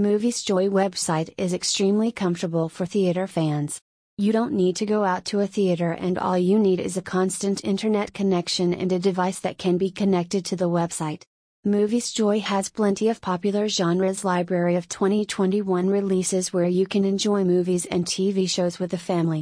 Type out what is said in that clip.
MoviesJoy website is extremely comfortable for theater fans. You don't need to go out to a theater and all you need is a constant internet connection and a device that can be connected to the website. MoviesJoy has plenty of popular genres library of 2021 releases where you can enjoy movies and TV shows with the family.